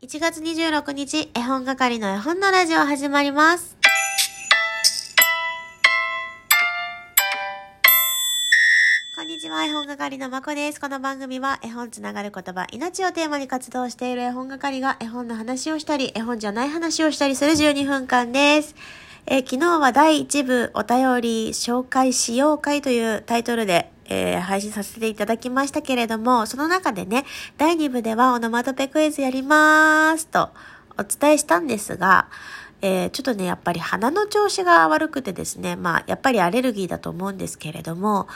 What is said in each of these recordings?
1月26日、絵本係の絵本のラジオ始まります。こんにちは、絵本係のまこです。この番組は絵本つながる言葉、命をテーマに活動している絵本係が絵本の話をしたり、絵本じゃない話をしたりする12分間です。え昨日は第1部お便り紹介しよう会というタイトルで、えー配信させていただきましたけれども、その中でね、第2部ではオノマトペクイズやりますとお伝えしたんですが、えーちょっとね、やっぱり鼻の調子が悪くてですね、まあ、やっぱりアレルギーだと思うんですけれども、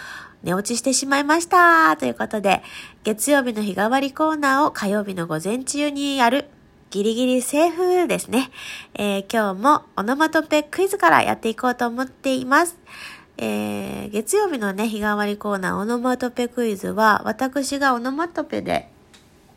寝落ちしてしまいましたということで、月曜日の日替わりコーナーを火曜日の午前中にやる。ギリギリセーフですね。えー今日もオノマトペクイズからやっていこうと思っています。えー月曜日のね、日替わりコーナーオノマトペクイズは、私がオノマトペで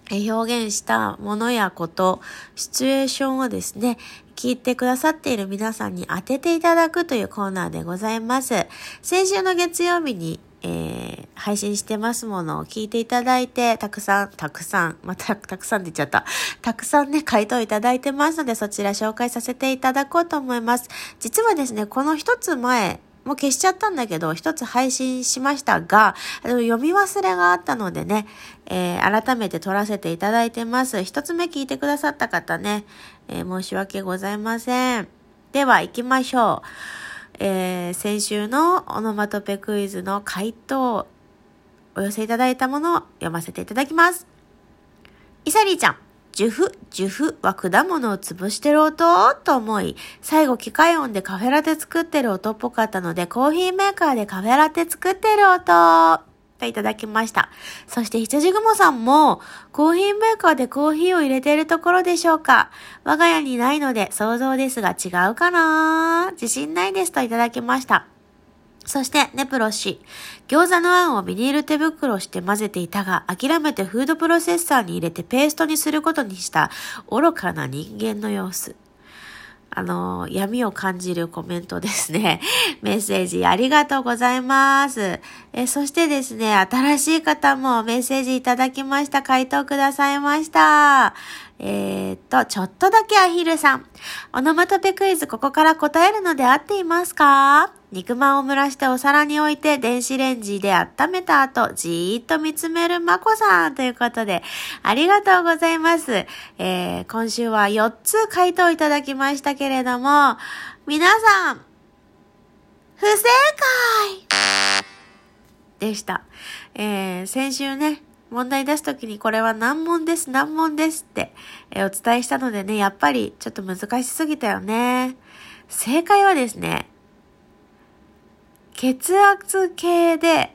表現したものやこと、シチュエーションをですね、聞いてくださっている皆さんに当てていただくというコーナーでございます。先週の月曜日に、えー配信してますものを聞いていただいて、たくさん、たくさん、また、たくさんって言っちゃった。たくさんね、回答いただいてますので、そちら紹介させていただこうと思います。実はですね、この一つ前、もう消しちゃったんだけど、一つ配信しましたが、読み忘れがあったのでね、えー改めて撮らせていただいてます。一つ目聞いてくださった方ね、えー申し訳ございません。では、行きましょう。えー先週のオノマトペクイズの回答、お寄せいただいたものを読ませていただきます。イサリーちゃん。ジュフ、ジュフは果物を潰してる音と思い、最後機械音でカフェラテ作ってる音っぽかったので、コーヒーメーカーでカフェラテ作ってる音といただきました。そして羊雲さんも、コーヒーメーカーでコーヒーを入れているところでしょうか？我が家にないので想像ですが違うかな？自信ないですといただきました。そして、ネプロ氏。餃子のあんをビニール手袋して混ぜていたが、諦めてフードプロセッサーに入れてペーストにすることにした愚かな人間の様子。あの、闇を感じるコメントですね。メッセージありがとうございます。え、そしてですね、新しい方もメッセージいただきました。回答くださいました。えーっと、ちょっとだけアヒルさん。オノマトペクイズここから答えるので合っていますか？肉まんを蒸らしてお皿に置いて電子レンジで温めた後、じーっと見つめるまこさんということで、ありがとうございます。えー、今週は4つ回答いただきましたけれども、皆さん、不正解でした。えー、先週ね、問題出すときにこれは難問です、難問ですって、えーお伝えしたのでね、やっぱりちょっと難しすぎたよね。正解はですね、血圧計で、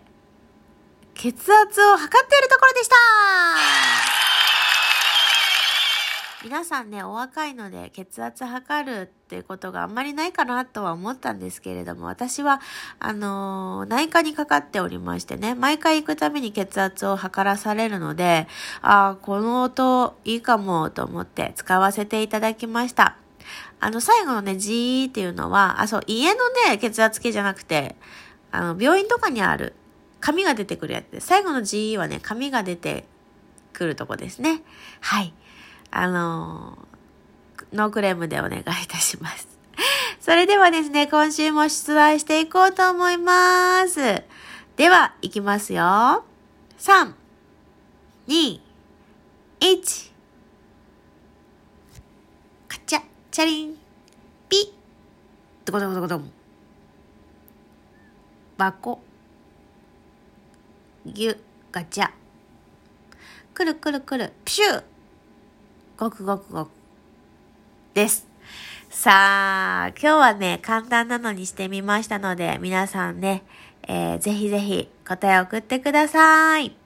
血圧を測っているところでした皆さんね、お若いので血圧測るっていうことがあんまりないかなとは思ったんですけれども、私は、あのー内科にかかっておりましてね、毎回行くために血圧を測らされるので、ああ、この音いいかもと思って使わせていただきました。あの、最後のね、ジーっていうのは、あ、そう、家のね、血圧計じゃなくて、あの、病院とかにある、紙が出てくるやつで、最後の GE はね、紙が出てくるとこですね。はい。あのーノークレームでお願いいたします。それではですね、今週も出題していこうと思います。では、いきますよ。3、2、1。カチャ、リン、ピッ、ドコドコドコドン。箱、ギュ、ガチャ。くるくるくる、プシューごくごくごく。です。さあ、今日はね、簡単なのにしてみましたので、皆さんね、えーぜひぜひ答えを送ってください。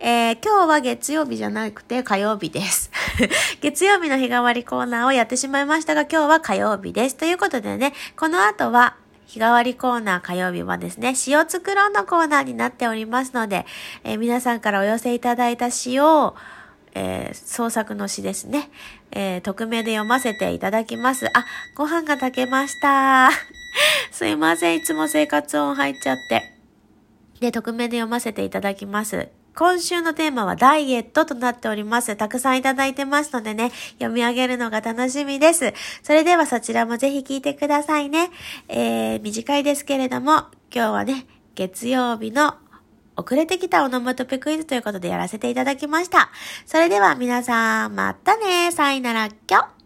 えー今日は月曜日じゃなくて火曜日です。月曜日の日替わりコーナーをやってしまいましたが、今日は火曜日です。ということでね、この後は日替わりコーナー火曜日はですね、詩を作ろうのコーナーになっておりますので、えー皆さんからお寄せいただいた詩を、えー創作の詩ですね。えー匿名で読ませていただきます。あ、ご飯が炊けました。すいません。いつも生活音入っちゃって。で、匿名で読ませていただきます。今週のテーマはダイエットとなっております。たくさんいただいてますのでね、読み上げるのが楽しみです。それではそちらもぜひ聞いてくださいね。えー、短いですけれども、今日はね、月曜日の遅れてきたオノマトペクイズということでやらせていただきました。それでは皆さん、またね。さいなら、きょ。